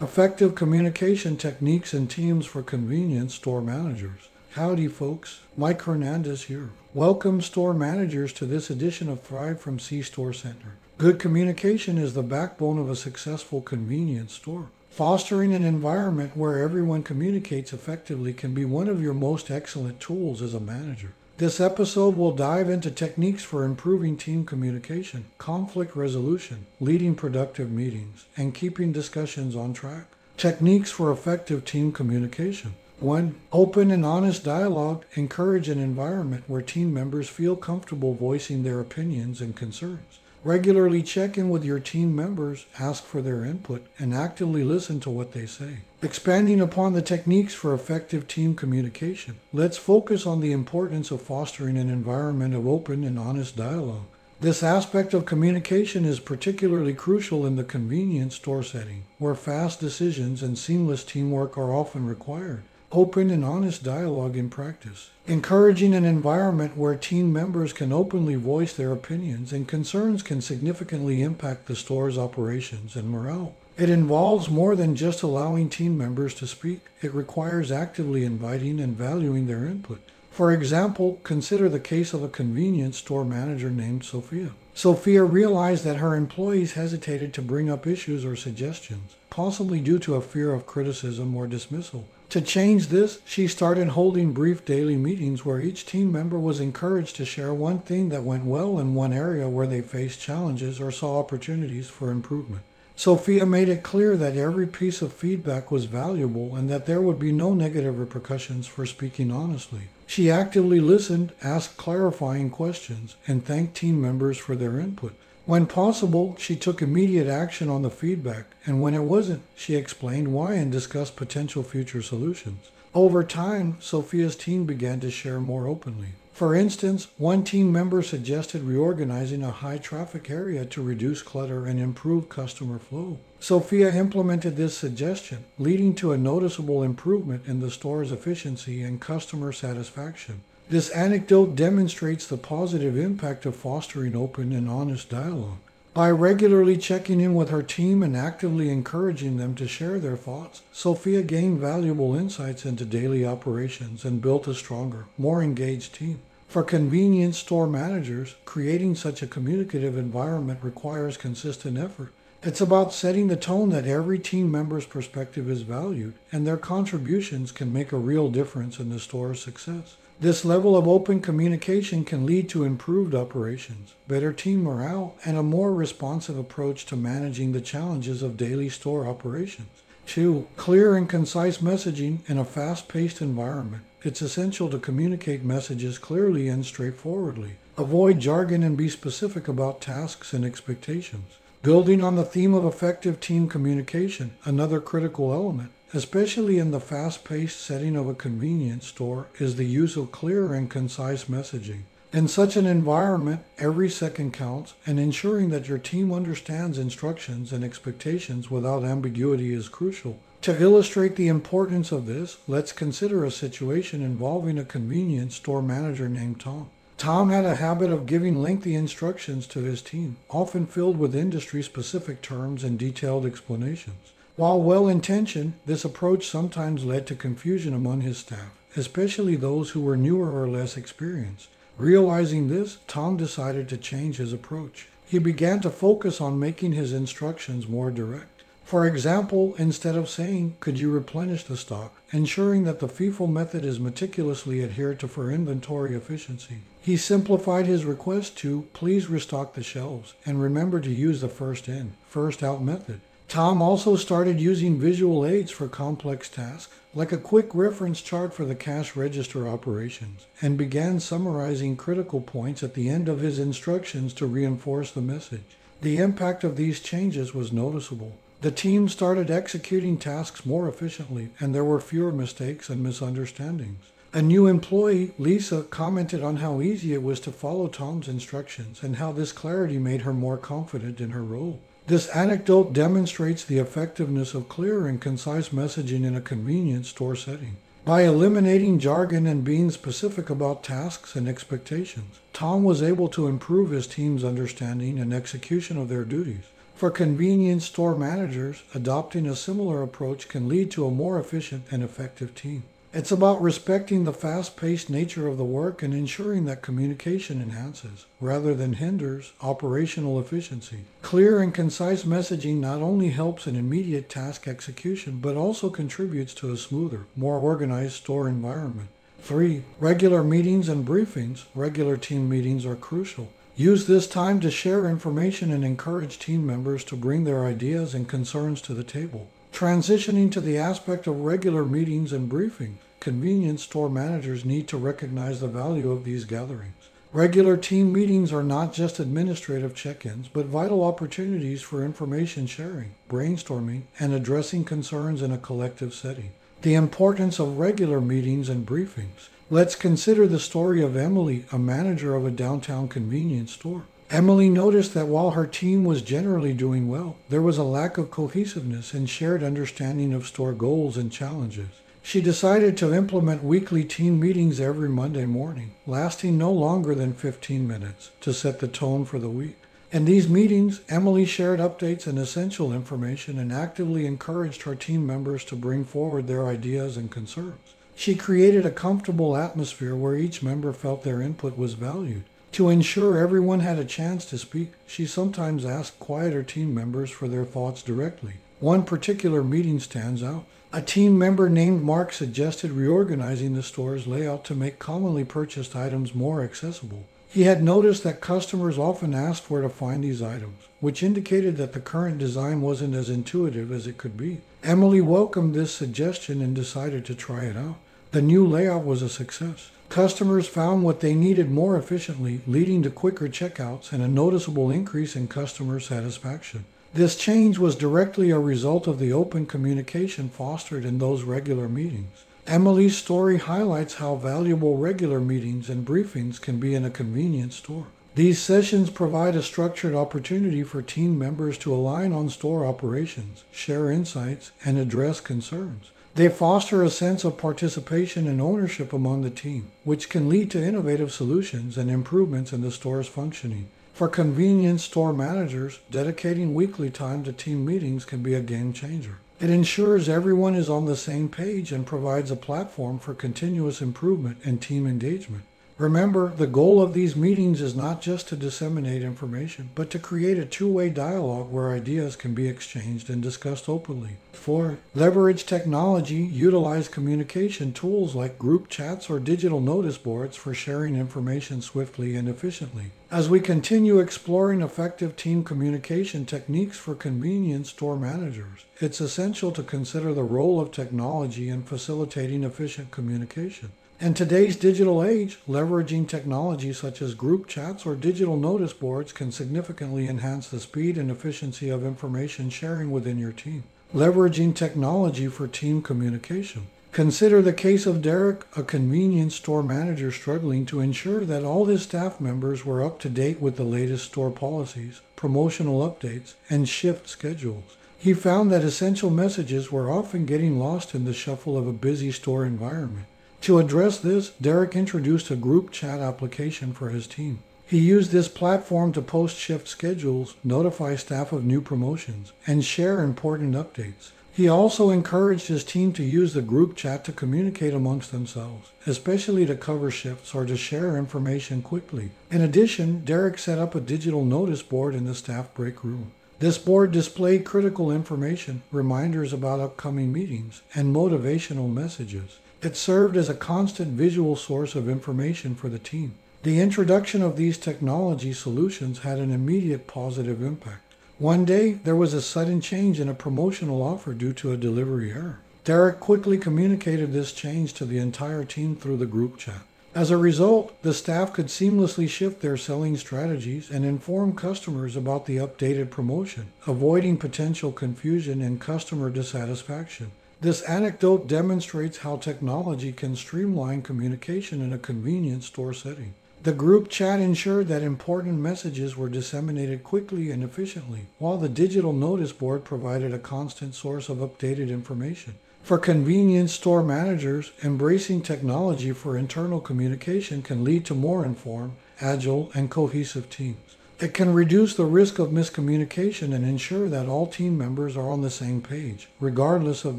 Effective communication techniques and teams for convenience store managers. Howdy, folks. Mike Hernandez here. Welcome, store managers, to this edition of Thrive from C Store Center. Good communication is the backbone of a successful convenience store. Fostering an environment where everyone communicates effectively can be one of your most excellent tools as a manager. This episode will dive into techniques for improving team communication, conflict resolution, leading productive meetings, and keeping discussions on track. Techniques for effective team communication. 1. Open and honest dialogue. Encourage an environment where team members feel comfortable voicing their opinions and concerns. Regularly check in with your team members, ask for their input, and actively listen to what they say. Expanding upon the techniques for effective team communication, let's focus on the importance of fostering an environment of open and honest dialogue. This aspect of communication is particularly crucial in the convenience store setting, where fast decisions and seamless teamwork are often required open and honest dialogue in practice, encouraging an environment where team members can openly voice their opinions and concerns can significantly impact the store's operations and morale. It involves more than just allowing team members to speak. It requires actively inviting and valuing their input. For example, consider the case of a convenience store manager named Sophia. Sophia realized that her employees hesitated to bring up issues or suggestions, possibly due to a fear of criticism or dismissal. To change this, she started holding brief daily meetings where each team member was encouraged to share one thing that went well in one area where they faced challenges or saw opportunities for improvement. Sophia made it clear that every piece of feedback was valuable and that there would be no negative repercussions for speaking honestly. She actively listened, asked clarifying questions, and thanked team members for their input. When possible, she took immediate action on the feedback, and when it wasn't, she explained why and discussed potential future solutions. Over time, Sophia's team began to share more openly. For instance, one team member suggested reorganizing a high traffic area to reduce clutter and improve customer flow. Sophia implemented this suggestion, leading to a noticeable improvement in the store's efficiency and customer satisfaction. This anecdote demonstrates the positive impact of fostering open and honest dialogue. By regularly checking in with her team and actively encouraging them to share their thoughts, Sophia gained valuable insights into daily operations and built a stronger, more engaged team. For convenience store managers, creating such a communicative environment requires consistent effort. It's about setting the tone that every team member's perspective is valued and their contributions can make a real difference in the store's success. This level of open communication can lead to improved operations, better team morale, and a more responsive approach to managing the challenges of daily store operations. 2. Clear and concise messaging in a fast paced environment. It's essential to communicate messages clearly and straightforwardly. Avoid jargon and be specific about tasks and expectations. Building on the theme of effective team communication, another critical element especially in the fast paced setting of a convenience store, is the use of clear and concise messaging. In such an environment, every second counts, and ensuring that your team understands instructions and expectations without ambiguity is crucial. To illustrate the importance of this, let's consider a situation involving a convenience store manager named Tom. Tom had a habit of giving lengthy instructions to his team, often filled with industry specific terms and detailed explanations. While well intentioned, this approach sometimes led to confusion among his staff, especially those who were newer or less experienced. Realizing this, Tom decided to change his approach. He began to focus on making his instructions more direct. For example, instead of saying, Could you replenish the stock? ensuring that the FIFO method is meticulously adhered to for inventory efficiency. He simplified his request to, Please restock the shelves and remember to use the first in, first out method. Tom also started using visual aids for complex tasks, like a quick reference chart for the cash register operations, and began summarizing critical points at the end of his instructions to reinforce the message. The impact of these changes was noticeable. The team started executing tasks more efficiently, and there were fewer mistakes and misunderstandings. A new employee, Lisa, commented on how easy it was to follow Tom's instructions and how this clarity made her more confident in her role. This anecdote demonstrates the effectiveness of clear and concise messaging in a convenience store setting. By eliminating jargon and being specific about tasks and expectations, Tom was able to improve his team's understanding and execution of their duties. For convenience store managers, adopting a similar approach can lead to a more efficient and effective team. It's about respecting the fast paced nature of the work and ensuring that communication enhances, rather than hinders, operational efficiency. Clear and concise messaging not only helps in immediate task execution, but also contributes to a smoother, more organized store environment. 3. Regular meetings and briefings. Regular team meetings are crucial. Use this time to share information and encourage team members to bring their ideas and concerns to the table. Transitioning to the aspect of regular meetings and briefings, convenience store managers need to recognize the value of these gatherings. Regular team meetings are not just administrative check ins, but vital opportunities for information sharing, brainstorming, and addressing concerns in a collective setting. The importance of regular meetings and briefings. Let's consider the story of Emily, a manager of a downtown convenience store. Emily noticed that while her team was generally doing well, there was a lack of cohesiveness and shared understanding of store goals and challenges. She decided to implement weekly team meetings every Monday morning, lasting no longer than 15 minutes, to set the tone for the week. In these meetings, Emily shared updates and essential information and actively encouraged her team members to bring forward their ideas and concerns. She created a comfortable atmosphere where each member felt their input was valued. To ensure everyone had a chance to speak, she sometimes asked quieter team members for their thoughts directly. One particular meeting stands out. A team member named Mark suggested reorganizing the store's layout to make commonly purchased items more accessible. He had noticed that customers often asked where to find these items, which indicated that the current design wasn't as intuitive as it could be. Emily welcomed this suggestion and decided to try it out. The new layout was a success. Customers found what they needed more efficiently, leading to quicker checkouts and a noticeable increase in customer satisfaction. This change was directly a result of the open communication fostered in those regular meetings. Emily's story highlights how valuable regular meetings and briefings can be in a convenience store. These sessions provide a structured opportunity for team members to align on store operations, share insights, and address concerns. They foster a sense of participation and ownership among the team, which can lead to innovative solutions and improvements in the store's functioning. For convenience store managers, dedicating weekly time to team meetings can be a game changer. It ensures everyone is on the same page and provides a platform for continuous improvement and team engagement. Remember, the goal of these meetings is not just to disseminate information, but to create a two way dialogue where ideas can be exchanged and discussed openly. 4. Leverage technology, utilize communication tools like group chats or digital notice boards for sharing information swiftly and efficiently. As we continue exploring effective team communication techniques for convenience store managers, it's essential to consider the role of technology in facilitating efficient communication. In today's digital age, leveraging technology such as group chats or digital notice boards can significantly enhance the speed and efficiency of information sharing within your team. Leveraging technology for team communication. Consider the case of Derek, a convenience store manager struggling to ensure that all his staff members were up to date with the latest store policies, promotional updates, and shift schedules. He found that essential messages were often getting lost in the shuffle of a busy store environment. To address this, Derek introduced a group chat application for his team. He used this platform to post shift schedules, notify staff of new promotions, and share important updates. He also encouraged his team to use the group chat to communicate amongst themselves, especially to cover shifts or to share information quickly. In addition, Derek set up a digital notice board in the staff break room. This board displayed critical information, reminders about upcoming meetings, and motivational messages. It served as a constant visual source of information for the team. The introduction of these technology solutions had an immediate positive impact. One day, there was a sudden change in a promotional offer due to a delivery error. Derek quickly communicated this change to the entire team through the group chat. As a result, the staff could seamlessly shift their selling strategies and inform customers about the updated promotion, avoiding potential confusion and customer dissatisfaction. This anecdote demonstrates how technology can streamline communication in a convenience store setting. The group chat ensured that important messages were disseminated quickly and efficiently, while the digital notice board provided a constant source of updated information. For convenience store managers, embracing technology for internal communication can lead to more informed, agile, and cohesive teams. It can reduce the risk of miscommunication and ensure that all team members are on the same page, regardless of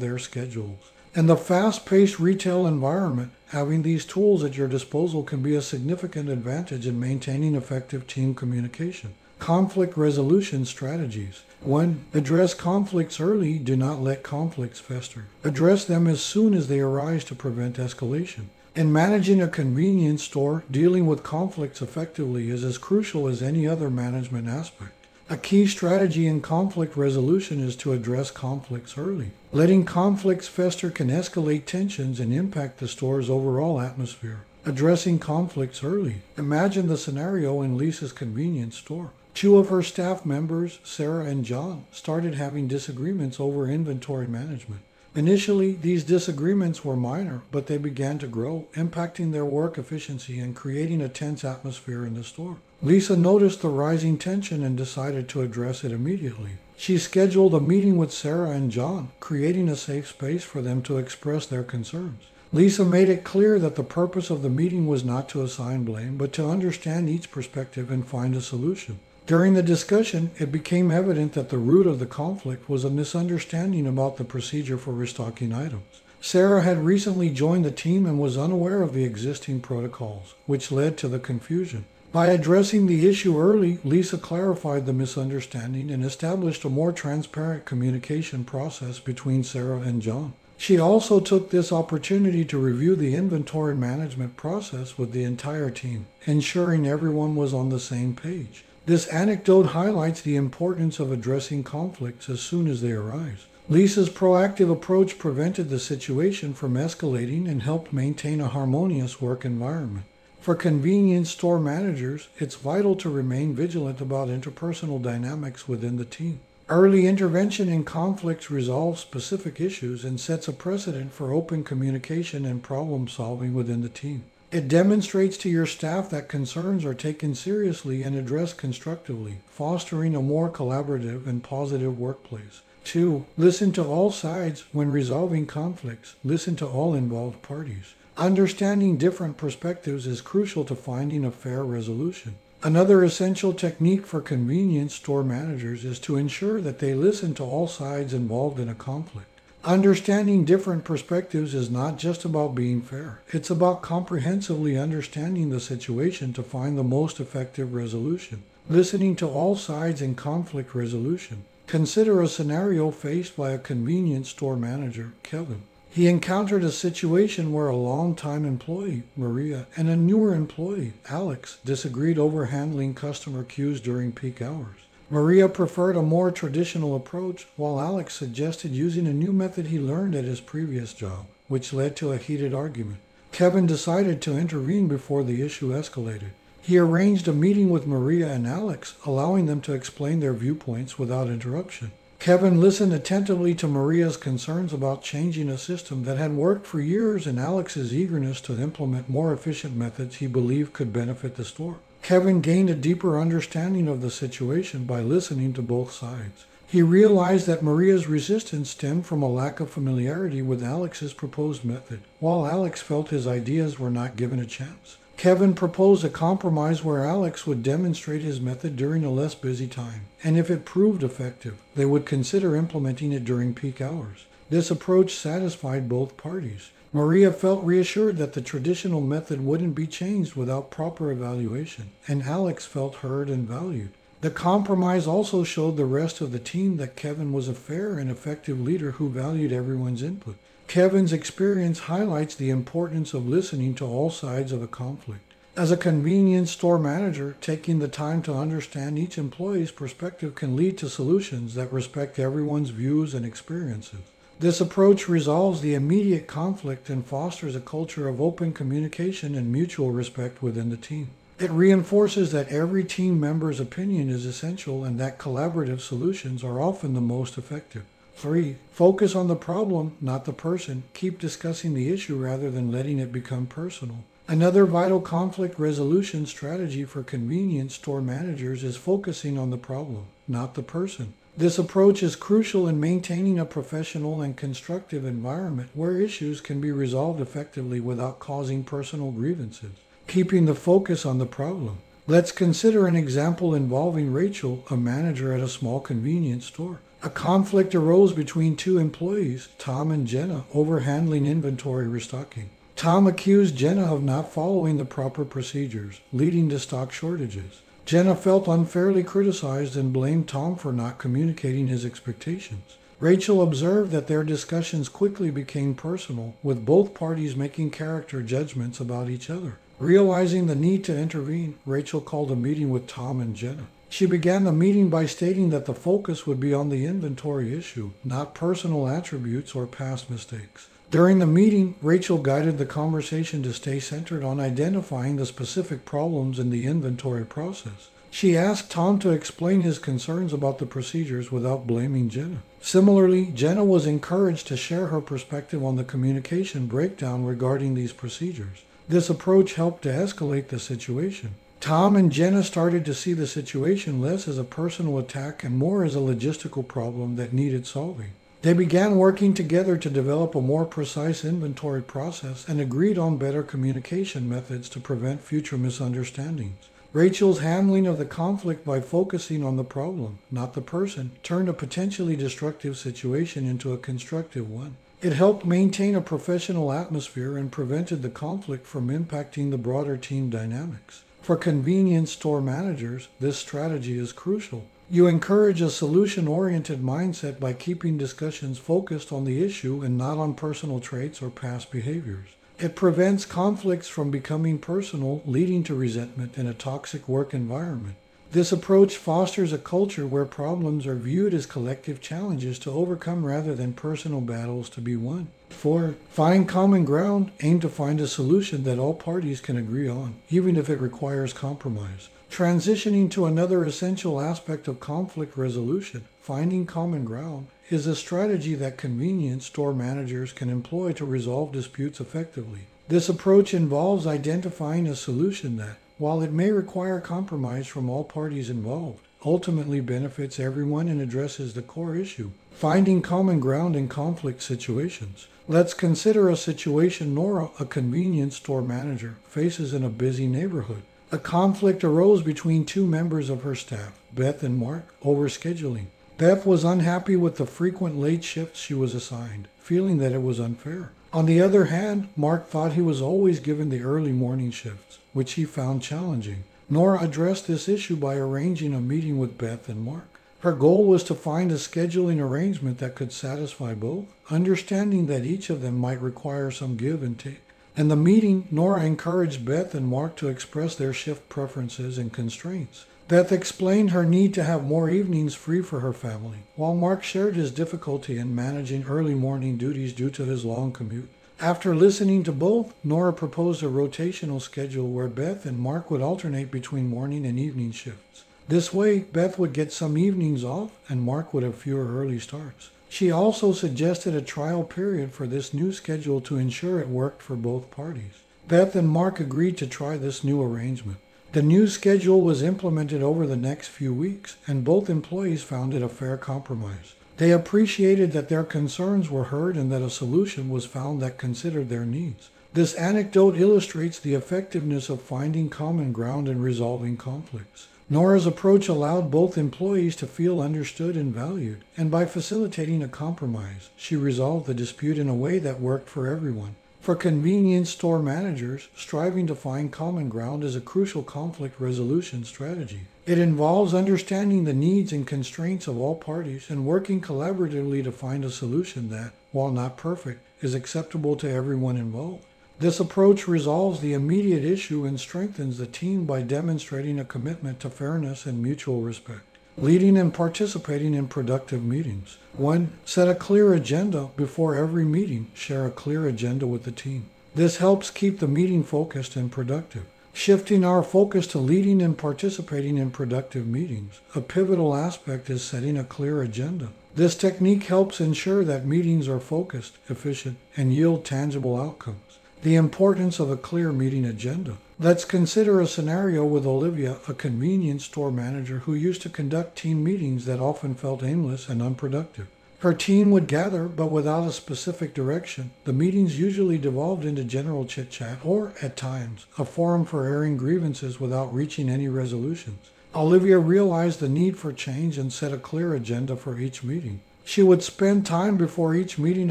their schedules. In the fast paced retail environment, having these tools at your disposal can be a significant advantage in maintaining effective team communication. Conflict resolution strategies. 1. Address conflicts early. Do not let conflicts fester. Address them as soon as they arise to prevent escalation. In managing a convenience store, dealing with conflicts effectively is as crucial as any other management aspect. A key strategy in conflict resolution is to address conflicts early. Letting conflicts fester can escalate tensions and impact the store's overall atmosphere. Addressing conflicts early. Imagine the scenario in Lisa's convenience store. Two of her staff members, Sarah and John, started having disagreements over inventory management. Initially, these disagreements were minor, but they began to grow, impacting their work efficiency and creating a tense atmosphere in the store. Lisa noticed the rising tension and decided to address it immediately. She scheduled a meeting with Sarah and John, creating a safe space for them to express their concerns. Lisa made it clear that the purpose of the meeting was not to assign blame, but to understand each perspective and find a solution. During the discussion, it became evident that the root of the conflict was a misunderstanding about the procedure for restocking items. Sarah had recently joined the team and was unaware of the existing protocols, which led to the confusion. By addressing the issue early, Lisa clarified the misunderstanding and established a more transparent communication process between Sarah and John. She also took this opportunity to review the inventory management process with the entire team, ensuring everyone was on the same page. This anecdote highlights the importance of addressing conflicts as soon as they arise. Lisa's proactive approach prevented the situation from escalating and helped maintain a harmonious work environment. For convenience store managers, it's vital to remain vigilant about interpersonal dynamics within the team. Early intervention in conflicts resolves specific issues and sets a precedent for open communication and problem solving within the team. It demonstrates to your staff that concerns are taken seriously and addressed constructively, fostering a more collaborative and positive workplace. Two, listen to all sides when resolving conflicts. Listen to all involved parties. Understanding different perspectives is crucial to finding a fair resolution. Another essential technique for convenience store managers is to ensure that they listen to all sides involved in a conflict. Understanding different perspectives is not just about being fair. It's about comprehensively understanding the situation to find the most effective resolution. Listening to all sides in conflict resolution. Consider a scenario faced by a convenience store manager, Kevin. He encountered a situation where a longtime employee, Maria, and a newer employee, Alex, disagreed over handling customer queues during peak hours. Maria preferred a more traditional approach, while Alex suggested using a new method he learned at his previous job, which led to a heated argument. Kevin decided to intervene before the issue escalated. He arranged a meeting with Maria and Alex, allowing them to explain their viewpoints without interruption. Kevin listened attentively to Maria's concerns about changing a system that had worked for years and Alex's eagerness to implement more efficient methods he believed could benefit the store. Kevin gained a deeper understanding of the situation by listening to both sides. He realized that Maria's resistance stemmed from a lack of familiarity with Alex's proposed method, while Alex felt his ideas were not given a chance. Kevin proposed a compromise where Alex would demonstrate his method during a less busy time, and if it proved effective, they would consider implementing it during peak hours. This approach satisfied both parties. Maria felt reassured that the traditional method wouldn't be changed without proper evaluation, and Alex felt heard and valued. The compromise also showed the rest of the team that Kevin was a fair and effective leader who valued everyone's input. Kevin's experience highlights the importance of listening to all sides of a conflict. As a convenience store manager, taking the time to understand each employee's perspective can lead to solutions that respect everyone's views and experiences. This approach resolves the immediate conflict and fosters a culture of open communication and mutual respect within the team. It reinforces that every team member's opinion is essential and that collaborative solutions are often the most effective. 3. Focus on the problem, not the person. Keep discussing the issue rather than letting it become personal. Another vital conflict resolution strategy for convenience store managers is focusing on the problem, not the person. This approach is crucial in maintaining a professional and constructive environment where issues can be resolved effectively without causing personal grievances. Keeping the focus on the problem. Let's consider an example involving Rachel, a manager at a small convenience store. A conflict arose between two employees, Tom and Jenna, over handling inventory restocking. Tom accused Jenna of not following the proper procedures, leading to stock shortages. Jenna felt unfairly criticized and blamed Tom for not communicating his expectations. Rachel observed that their discussions quickly became personal, with both parties making character judgments about each other. Realizing the need to intervene, Rachel called a meeting with Tom and Jenna. She began the meeting by stating that the focus would be on the inventory issue, not personal attributes or past mistakes. During the meeting, Rachel guided the conversation to stay centered on identifying the specific problems in the inventory process. She asked Tom to explain his concerns about the procedures without blaming Jenna. Similarly, Jenna was encouraged to share her perspective on the communication breakdown regarding these procedures. This approach helped to escalate the situation. Tom and Jenna started to see the situation less as a personal attack and more as a logistical problem that needed solving. They began working together to develop a more precise inventory process and agreed on better communication methods to prevent future misunderstandings. Rachel's handling of the conflict by focusing on the problem, not the person, turned a potentially destructive situation into a constructive one. It helped maintain a professional atmosphere and prevented the conflict from impacting the broader team dynamics. For convenience store managers, this strategy is crucial. You encourage a solution oriented mindset by keeping discussions focused on the issue and not on personal traits or past behaviors. It prevents conflicts from becoming personal, leading to resentment in a toxic work environment. This approach fosters a culture where problems are viewed as collective challenges to overcome rather than personal battles to be won. 4. Find common ground. Aim to find a solution that all parties can agree on, even if it requires compromise. Transitioning to another essential aspect of conflict resolution, finding common ground, is a strategy that convenience store managers can employ to resolve disputes effectively. This approach involves identifying a solution that, while it may require compromise from all parties involved, ultimately benefits everyone and addresses the core issue, finding common ground in conflict situations. Let's consider a situation Nora, a convenience store manager, faces in a busy neighborhood. A conflict arose between two members of her staff, Beth and Mark, over scheduling. Beth was unhappy with the frequent late shifts she was assigned, feeling that it was unfair. On the other hand, Mark thought he was always given the early morning shifts, which he found challenging. Nora addressed this issue by arranging a meeting with Beth and Mark. Her goal was to find a scheduling arrangement that could satisfy both, understanding that each of them might require some give and take. In the meeting, Nora encouraged Beth and Mark to express their shift preferences and constraints. Beth explained her need to have more evenings free for her family, while Mark shared his difficulty in managing early morning duties due to his long commute. After listening to both, Nora proposed a rotational schedule where Beth and Mark would alternate between morning and evening shifts. This way, Beth would get some evenings off and Mark would have fewer early starts. She also suggested a trial period for this new schedule to ensure it worked for both parties. Beth and Mark agreed to try this new arrangement. The new schedule was implemented over the next few weeks, and both employees found it a fair compromise. They appreciated that their concerns were heard and that a solution was found that considered their needs. This anecdote illustrates the effectiveness of finding common ground and resolving conflicts. Nora's approach allowed both employees to feel understood and valued, and by facilitating a compromise, she resolved the dispute in a way that worked for everyone. For convenience store managers, striving to find common ground is a crucial conflict resolution strategy. It involves understanding the needs and constraints of all parties and working collaboratively to find a solution that, while not perfect, is acceptable to everyone involved. This approach resolves the immediate issue and strengthens the team by demonstrating a commitment to fairness and mutual respect leading and participating in productive meetings. One, set a clear agenda before every meeting. Share a clear agenda with the team. This helps keep the meeting focused and productive. Shifting our focus to leading and participating in productive meetings. A pivotal aspect is setting a clear agenda. This technique helps ensure that meetings are focused, efficient, and yield tangible outcomes. The importance of a clear meeting agenda. Let's consider a scenario with Olivia, a convenience store manager who used to conduct team meetings that often felt aimless and unproductive. Her team would gather, but without a specific direction. The meetings usually devolved into general chit chat, or, at times, a forum for airing grievances without reaching any resolutions. Olivia realized the need for change and set a clear agenda for each meeting. She would spend time before each meeting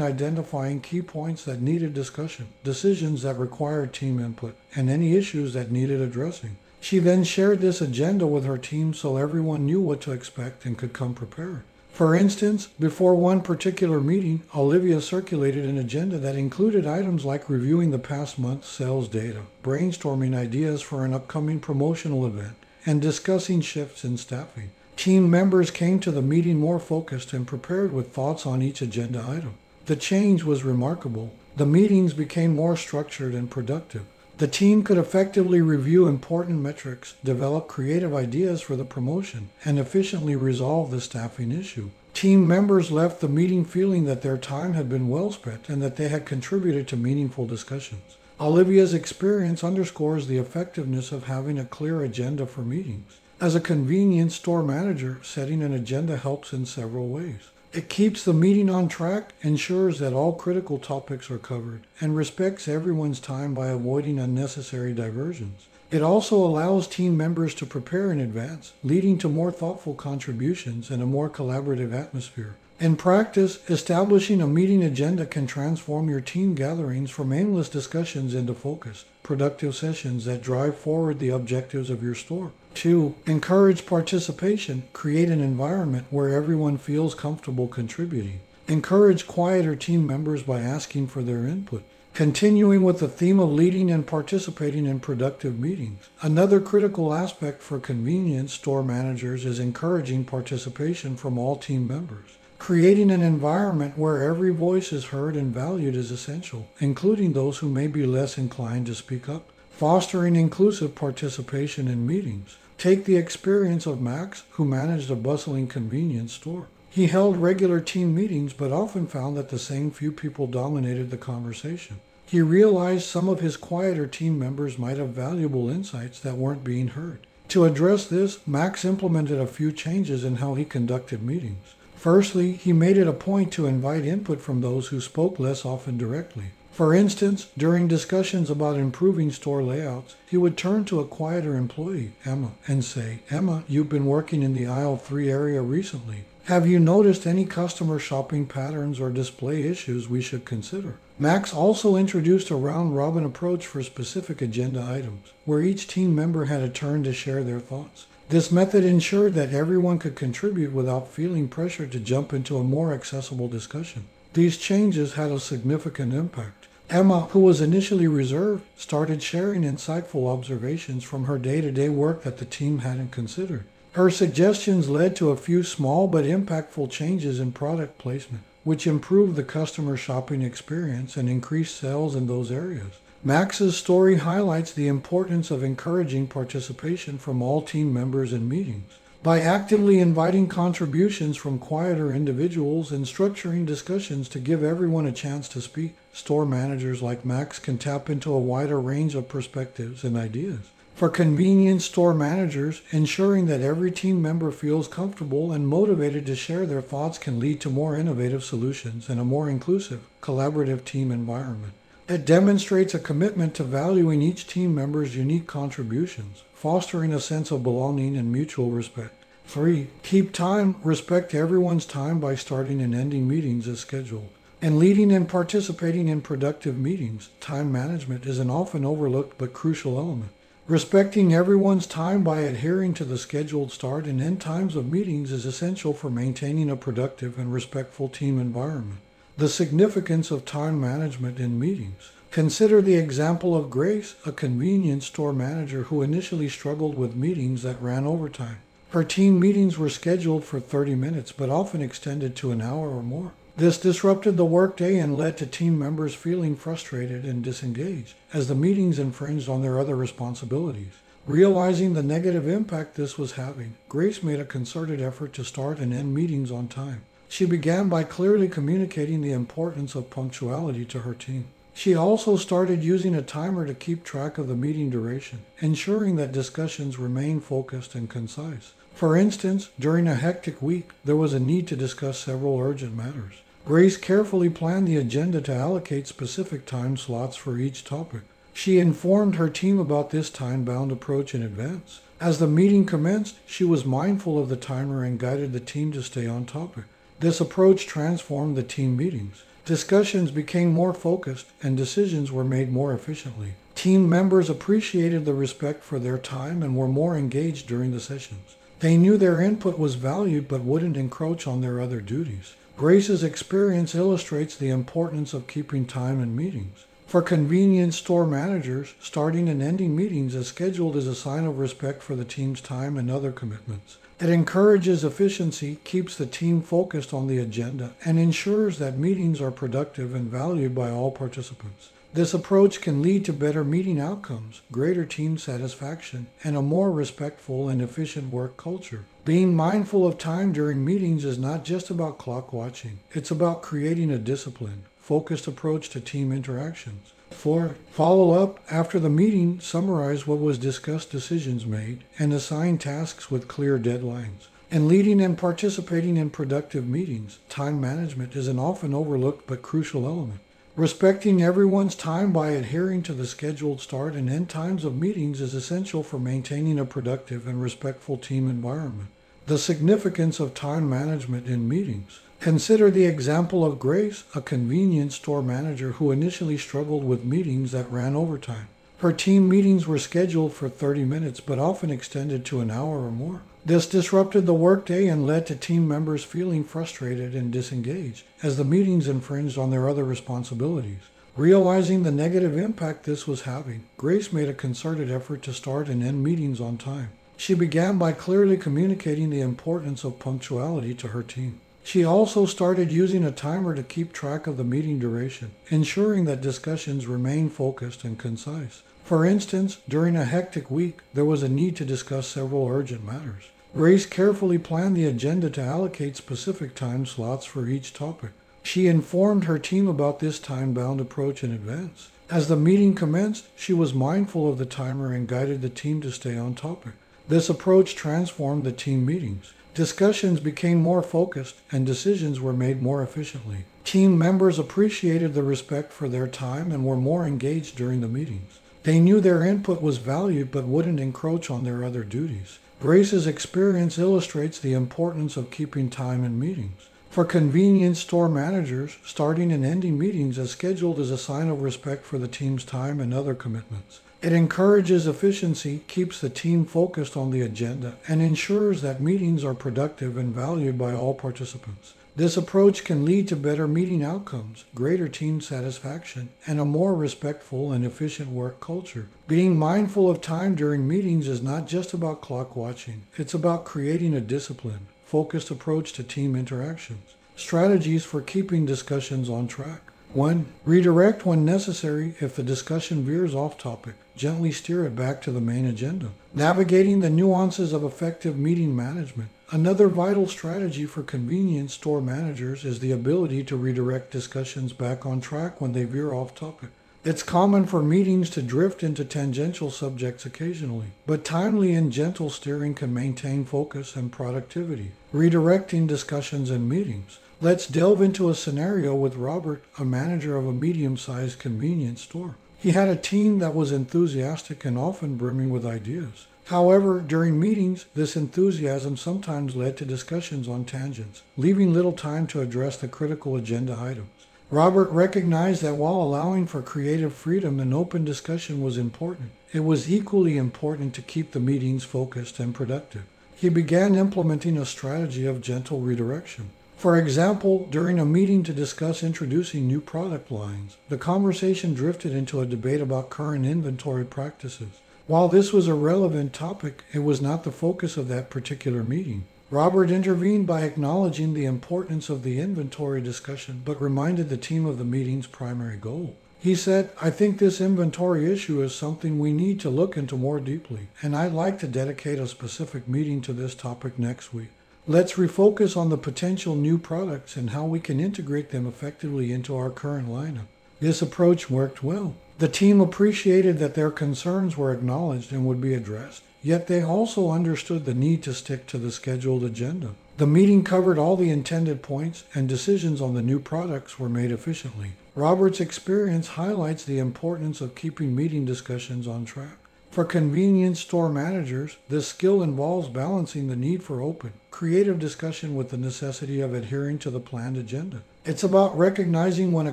identifying key points that needed discussion, decisions that required team input, and any issues that needed addressing. She then shared this agenda with her team so everyone knew what to expect and could come prepared. For instance, before one particular meeting, Olivia circulated an agenda that included items like reviewing the past month's sales data, brainstorming ideas for an upcoming promotional event, and discussing shifts in staffing. Team members came to the meeting more focused and prepared with thoughts on each agenda item. The change was remarkable. The meetings became more structured and productive. The team could effectively review important metrics, develop creative ideas for the promotion, and efficiently resolve the staffing issue. Team members left the meeting feeling that their time had been well spent and that they had contributed to meaningful discussions. Olivia's experience underscores the effectiveness of having a clear agenda for meetings. As a convenience store manager, setting an agenda helps in several ways. It keeps the meeting on track, ensures that all critical topics are covered, and respects everyone's time by avoiding unnecessary diversions. It also allows team members to prepare in advance, leading to more thoughtful contributions and a more collaborative atmosphere. In practice, establishing a meeting agenda can transform your team gatherings from aimless discussions into focused, productive sessions that drive forward the objectives of your store. Two, encourage participation. Create an environment where everyone feels comfortable contributing. Encourage quieter team members by asking for their input. Continuing with the theme of leading and participating in productive meetings. Another critical aspect for convenience store managers is encouraging participation from all team members. Creating an environment where every voice is heard and valued is essential, including those who may be less inclined to speak up. Fostering inclusive participation in meetings. Take the experience of Max, who managed a bustling convenience store. He held regular team meetings, but often found that the same few people dominated the conversation. He realized some of his quieter team members might have valuable insights that weren't being heard. To address this, Max implemented a few changes in how he conducted meetings. Firstly, he made it a point to invite input from those who spoke less often directly. For instance, during discussions about improving store layouts, he would turn to a quieter employee, Emma, and say, Emma, you've been working in the aisle 3 area recently. Have you noticed any customer shopping patterns or display issues we should consider? Max also introduced a round robin approach for specific agenda items, where each team member had a turn to share their thoughts. This method ensured that everyone could contribute without feeling pressure to jump into a more accessible discussion. These changes had a significant impact. Emma, who was initially reserved, started sharing insightful observations from her day to day work that the team hadn't considered. Her suggestions led to a few small but impactful changes in product placement, which improved the customer shopping experience and increased sales in those areas. Max's story highlights the importance of encouraging participation from all team members in meetings. By actively inviting contributions from quieter individuals and structuring discussions to give everyone a chance to speak, store managers like Max can tap into a wider range of perspectives and ideas. For convenience store managers, ensuring that every team member feels comfortable and motivated to share their thoughts can lead to more innovative solutions and a more inclusive, collaborative team environment. It demonstrates a commitment to valuing each team member's unique contributions, fostering a sense of belonging and mutual respect. Three, keep time, respect everyone's time by starting and ending meetings as scheduled. And leading and participating in productive meetings, time management is an often overlooked but crucial element. Respecting everyone's time by adhering to the scheduled start and end times of meetings is essential for maintaining a productive and respectful team environment. The significance of time management in meetings. Consider the example of Grace, a convenience store manager who initially struggled with meetings that ran overtime. Her team meetings were scheduled for 30 minutes, but often extended to an hour or more. This disrupted the workday and led to team members feeling frustrated and disengaged, as the meetings infringed on their other responsibilities. Realizing the negative impact this was having, Grace made a concerted effort to start and end meetings on time. She began by clearly communicating the importance of punctuality to her team. She also started using a timer to keep track of the meeting duration, ensuring that discussions remain focused and concise. For instance, during a hectic week, there was a need to discuss several urgent matters. Grace carefully planned the agenda to allocate specific time slots for each topic. She informed her team about this time bound approach in advance. As the meeting commenced, she was mindful of the timer and guided the team to stay on topic. This approach transformed the team meetings. Discussions became more focused and decisions were made more efficiently. Team members appreciated the respect for their time and were more engaged during the sessions. They knew their input was valued but wouldn't encroach on their other duties. Grace's experience illustrates the importance of keeping time in meetings. For convenience store managers, starting and ending meetings as scheduled is a sign of respect for the team's time and other commitments. It encourages efficiency, keeps the team focused on the agenda, and ensures that meetings are productive and valued by all participants. This approach can lead to better meeting outcomes, greater team satisfaction, and a more respectful and efficient work culture. Being mindful of time during meetings is not just about clock watching, it's about creating a disciplined, focused approach to team interactions. Four, follow up after the meeting, summarize what was discussed, decisions made, and assign tasks with clear deadlines. In leading and participating in productive meetings, time management is an often overlooked but crucial element. Respecting everyone's time by adhering to the scheduled start and end times of meetings is essential for maintaining a productive and respectful team environment. The significance of time management in meetings. Consider the example of Grace, a convenience store manager who initially struggled with meetings that ran overtime. Her team meetings were scheduled for 30 minutes but often extended to an hour or more. This disrupted the workday and led to team members feeling frustrated and disengaged as the meetings infringed on their other responsibilities. Realizing the negative impact this was having, Grace made a concerted effort to start and end meetings on time. She began by clearly communicating the importance of punctuality to her team. She also started using a timer to keep track of the meeting duration, ensuring that discussions remain focused and concise. For instance, during a hectic week, there was a need to discuss several urgent matters. Grace carefully planned the agenda to allocate specific time slots for each topic. She informed her team about this time bound approach in advance. As the meeting commenced, she was mindful of the timer and guided the team to stay on topic. This approach transformed the team meetings. Discussions became more focused and decisions were made more efficiently. Team members appreciated the respect for their time and were more engaged during the meetings. They knew their input was valued but wouldn't encroach on their other duties. Grace's experience illustrates the importance of keeping time in meetings. For convenience store managers, starting and ending meetings as scheduled is a sign of respect for the team's time and other commitments. It encourages efficiency, keeps the team focused on the agenda, and ensures that meetings are productive and valued by all participants. This approach can lead to better meeting outcomes, greater team satisfaction, and a more respectful and efficient work culture. Being mindful of time during meetings is not just about clock watching, it's about creating a disciplined, focused approach to team interactions. Strategies for keeping discussions on track. 1. Redirect when necessary if the discussion veers off topic. Gently steer it back to the main agenda. Navigating the nuances of effective meeting management. Another vital strategy for convenience store managers is the ability to redirect discussions back on track when they veer off topic. It's common for meetings to drift into tangential subjects occasionally, but timely and gentle steering can maintain focus and productivity. Redirecting discussions in meetings. Let's delve into a scenario with Robert, a manager of a medium sized convenience store. He had a team that was enthusiastic and often brimming with ideas. However, during meetings, this enthusiasm sometimes led to discussions on tangents, leaving little time to address the critical agenda items. Robert recognized that while allowing for creative freedom and open discussion was important, it was equally important to keep the meetings focused and productive. He began implementing a strategy of gentle redirection. For example, during a meeting to discuss introducing new product lines, the conversation drifted into a debate about current inventory practices. While this was a relevant topic, it was not the focus of that particular meeting. Robert intervened by acknowledging the importance of the inventory discussion, but reminded the team of the meeting's primary goal. He said, I think this inventory issue is something we need to look into more deeply, and I'd like to dedicate a specific meeting to this topic next week. Let's refocus on the potential new products and how we can integrate them effectively into our current lineup. This approach worked well. The team appreciated that their concerns were acknowledged and would be addressed. yet they also understood the need to stick to the scheduled agenda. The meeting covered all the intended points, and decisions on the new products were made efficiently. Robert's experience highlights the importance of keeping meeting discussions on track. For convenience store managers, this skill involves balancing the need for open, creative discussion with the necessity of adhering to the planned agenda. It's about recognizing when a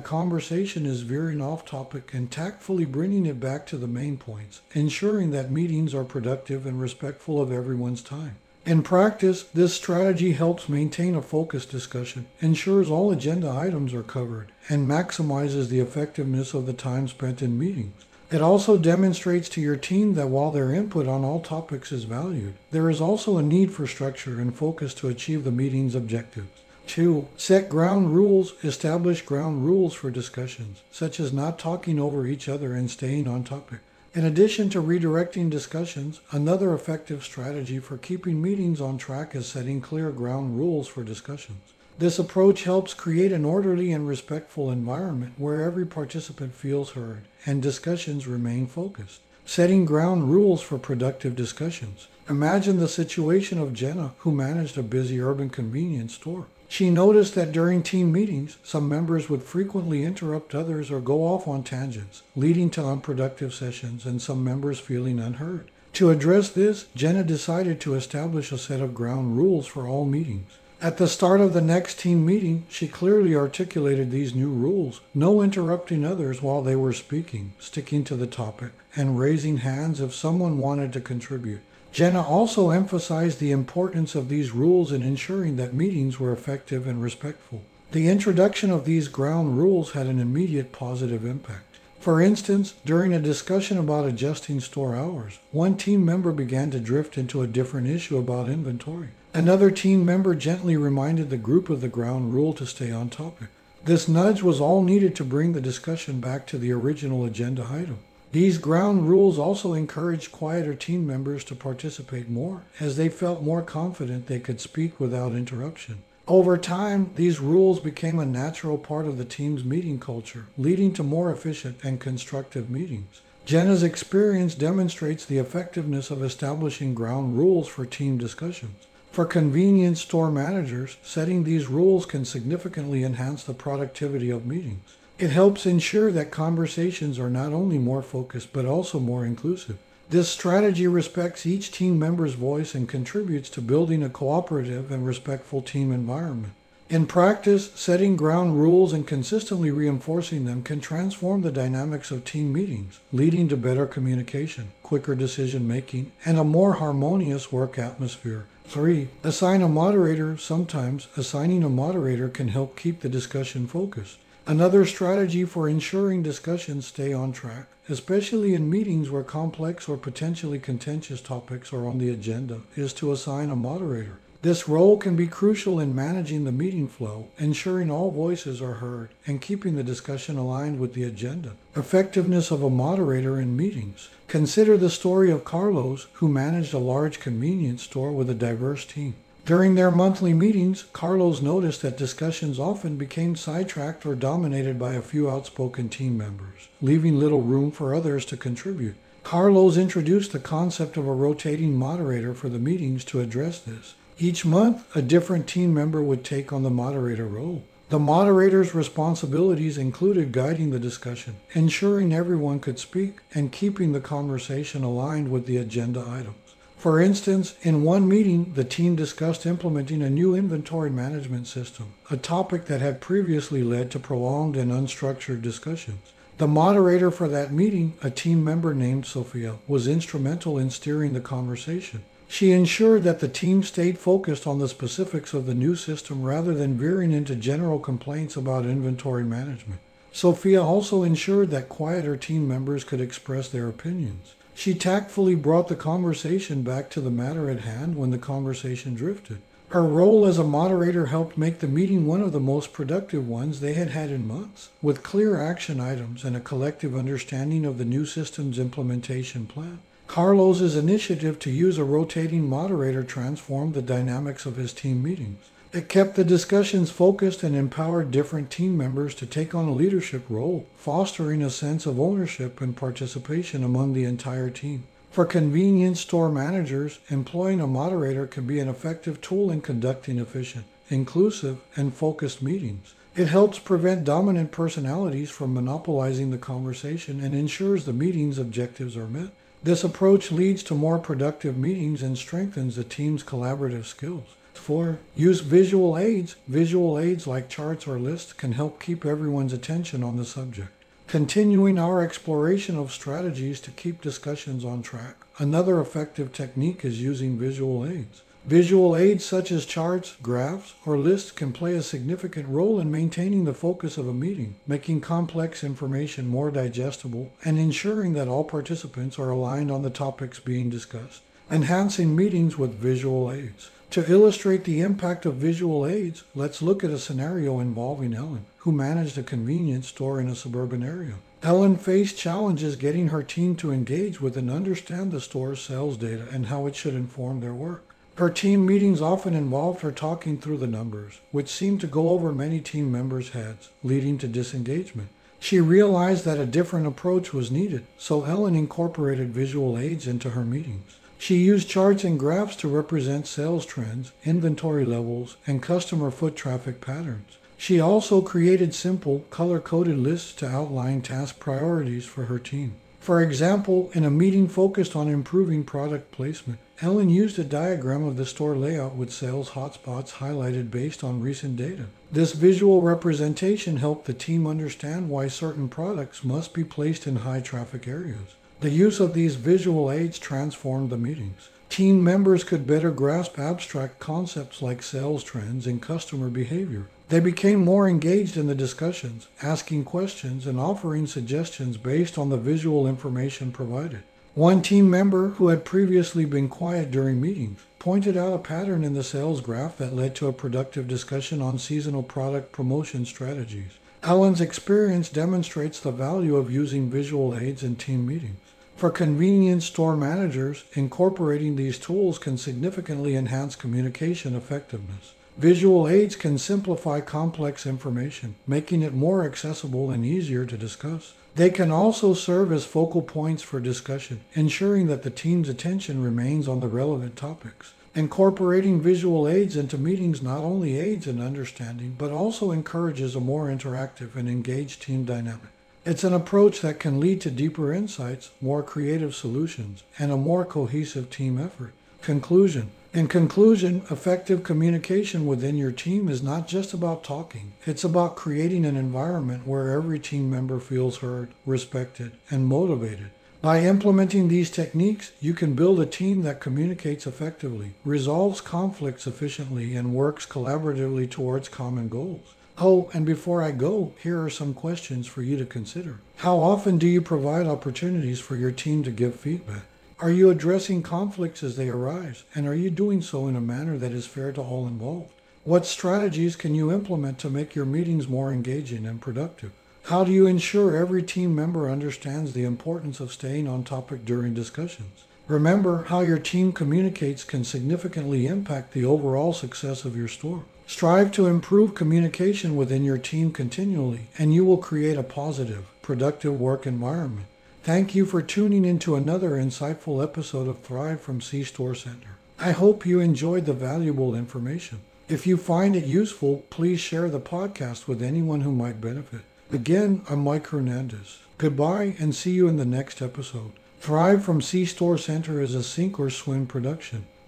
conversation is veering off topic and tactfully bringing it back to the main points, ensuring that meetings are productive and respectful of everyone's time. In practice, this strategy helps maintain a focused discussion, ensures all agenda items are covered, and maximizes the effectiveness of the time spent in meetings. It also demonstrates to your team that while their input on all topics is valued, there is also a need for structure and focus to achieve the meeting's objectives. 2. Set ground rules. Establish ground rules for discussions, such as not talking over each other and staying on topic. In addition to redirecting discussions, another effective strategy for keeping meetings on track is setting clear ground rules for discussions. This approach helps create an orderly and respectful environment where every participant feels heard and discussions remain focused. Setting ground rules for productive discussions. Imagine the situation of Jenna, who managed a busy urban convenience store. She noticed that during team meetings, some members would frequently interrupt others or go off on tangents, leading to unproductive sessions and some members feeling unheard. To address this, Jenna decided to establish a set of ground rules for all meetings. At the start of the next team meeting, she clearly articulated these new rules no interrupting others while they were speaking, sticking to the topic, and raising hands if someone wanted to contribute. Jenna also emphasized the importance of these rules in ensuring that meetings were effective and respectful. The introduction of these ground rules had an immediate positive impact. For instance, during a discussion about adjusting store hours, one team member began to drift into a different issue about inventory. Another team member gently reminded the group of the ground rule to stay on topic. This nudge was all needed to bring the discussion back to the original agenda item. These ground rules also encouraged quieter team members to participate more, as they felt more confident they could speak without interruption. Over time, these rules became a natural part of the team's meeting culture, leading to more efficient and constructive meetings. Jenna's experience demonstrates the effectiveness of establishing ground rules for team discussions. For convenience store managers, setting these rules can significantly enhance the productivity of meetings. It helps ensure that conversations are not only more focused but also more inclusive. This strategy respects each team member's voice and contributes to building a cooperative and respectful team environment. In practice, setting ground rules and consistently reinforcing them can transform the dynamics of team meetings, leading to better communication, quicker decision making, and a more harmonious work atmosphere. Three, assign a moderator. Sometimes assigning a moderator can help keep the discussion focused. Another strategy for ensuring discussions stay on track, especially in meetings where complex or potentially contentious topics are on the agenda, is to assign a moderator. This role can be crucial in managing the meeting flow, ensuring all voices are heard, and keeping the discussion aligned with the agenda. Effectiveness of a moderator in meetings. Consider the story of Carlos, who managed a large convenience store with a diverse team. During their monthly meetings, Carlos noticed that discussions often became sidetracked or dominated by a few outspoken team members, leaving little room for others to contribute. Carlos introduced the concept of a rotating moderator for the meetings to address this. Each month, a different team member would take on the moderator role. The moderator's responsibilities included guiding the discussion, ensuring everyone could speak, and keeping the conversation aligned with the agenda items. For instance, in one meeting, the team discussed implementing a new inventory management system, a topic that had previously led to prolonged and unstructured discussions. The moderator for that meeting, a team member named Sophia, was instrumental in steering the conversation. She ensured that the team stayed focused on the specifics of the new system rather than veering into general complaints about inventory management. Sophia also ensured that quieter team members could express their opinions. She tactfully brought the conversation back to the matter at hand when the conversation drifted. Her role as a moderator helped make the meeting one of the most productive ones they had had in months, with clear action items and a collective understanding of the new system's implementation plan. Carlos's initiative to use a rotating moderator transformed the dynamics of his team meetings. It kept the discussions focused and empowered different team members to take on a leadership role, fostering a sense of ownership and participation among the entire team. For convenience store managers, employing a moderator can be an effective tool in conducting efficient, inclusive, and focused meetings. It helps prevent dominant personalities from monopolizing the conversation and ensures the meeting's objectives are met. This approach leads to more productive meetings and strengthens the team's collaborative skills. 4. Use visual aids. Visual aids like charts or lists can help keep everyone's attention on the subject. Continuing our exploration of strategies to keep discussions on track. Another effective technique is using visual aids. Visual aids such as charts, graphs, or lists can play a significant role in maintaining the focus of a meeting, making complex information more digestible, and ensuring that all participants are aligned on the topics being discussed. Enhancing meetings with visual aids. To illustrate the impact of visual aids, let's look at a scenario involving Ellen, who managed a convenience store in a suburban area. Ellen faced challenges getting her team to engage with and understand the store's sales data and how it should inform their work. Her team meetings often involved her talking through the numbers, which seemed to go over many team members' heads, leading to disengagement. She realized that a different approach was needed, so Ellen incorporated visual aids into her meetings. She used charts and graphs to represent sales trends, inventory levels, and customer foot traffic patterns. She also created simple, color coded lists to outline task priorities for her team. For example, in a meeting focused on improving product placement, Ellen used a diagram of the store layout with sales hotspots highlighted based on recent data. This visual representation helped the team understand why certain products must be placed in high traffic areas. The use of these visual aids transformed the meetings. Team members could better grasp abstract concepts like sales trends and customer behavior. They became more engaged in the discussions, asking questions and offering suggestions based on the visual information provided. One team member who had previously been quiet during meetings pointed out a pattern in the sales graph that led to a productive discussion on seasonal product promotion strategies. Ellen's experience demonstrates the value of using visual aids in team meetings. For convenience store managers, incorporating these tools can significantly enhance communication effectiveness. Visual aids can simplify complex information, making it more accessible and easier to discuss. They can also serve as focal points for discussion, ensuring that the team's attention remains on the relevant topics. Incorporating visual aids into meetings not only aids in understanding, but also encourages a more interactive and engaged team dynamic. It's an approach that can lead to deeper insights, more creative solutions, and a more cohesive team effort. Conclusion in conclusion, effective communication within your team is not just about talking. It's about creating an environment where every team member feels heard, respected, and motivated. By implementing these techniques, you can build a team that communicates effectively, resolves conflicts efficiently, and works collaboratively towards common goals. Oh, and before I go, here are some questions for you to consider. How often do you provide opportunities for your team to give feedback? Are you addressing conflicts as they arise? And are you doing so in a manner that is fair to all involved? What strategies can you implement to make your meetings more engaging and productive? How do you ensure every team member understands the importance of staying on topic during discussions? Remember, how your team communicates can significantly impact the overall success of your store. Strive to improve communication within your team continually, and you will create a positive, productive work environment. Thank you for tuning into another insightful episode of Thrive from C Store Center. I hope you enjoyed the valuable information. If you find it useful, please share the podcast with anyone who might benefit. Again, I'm Mike Hernandez. Goodbye and see you in the next episode. Thrive from C Store Center is a sink or swim production.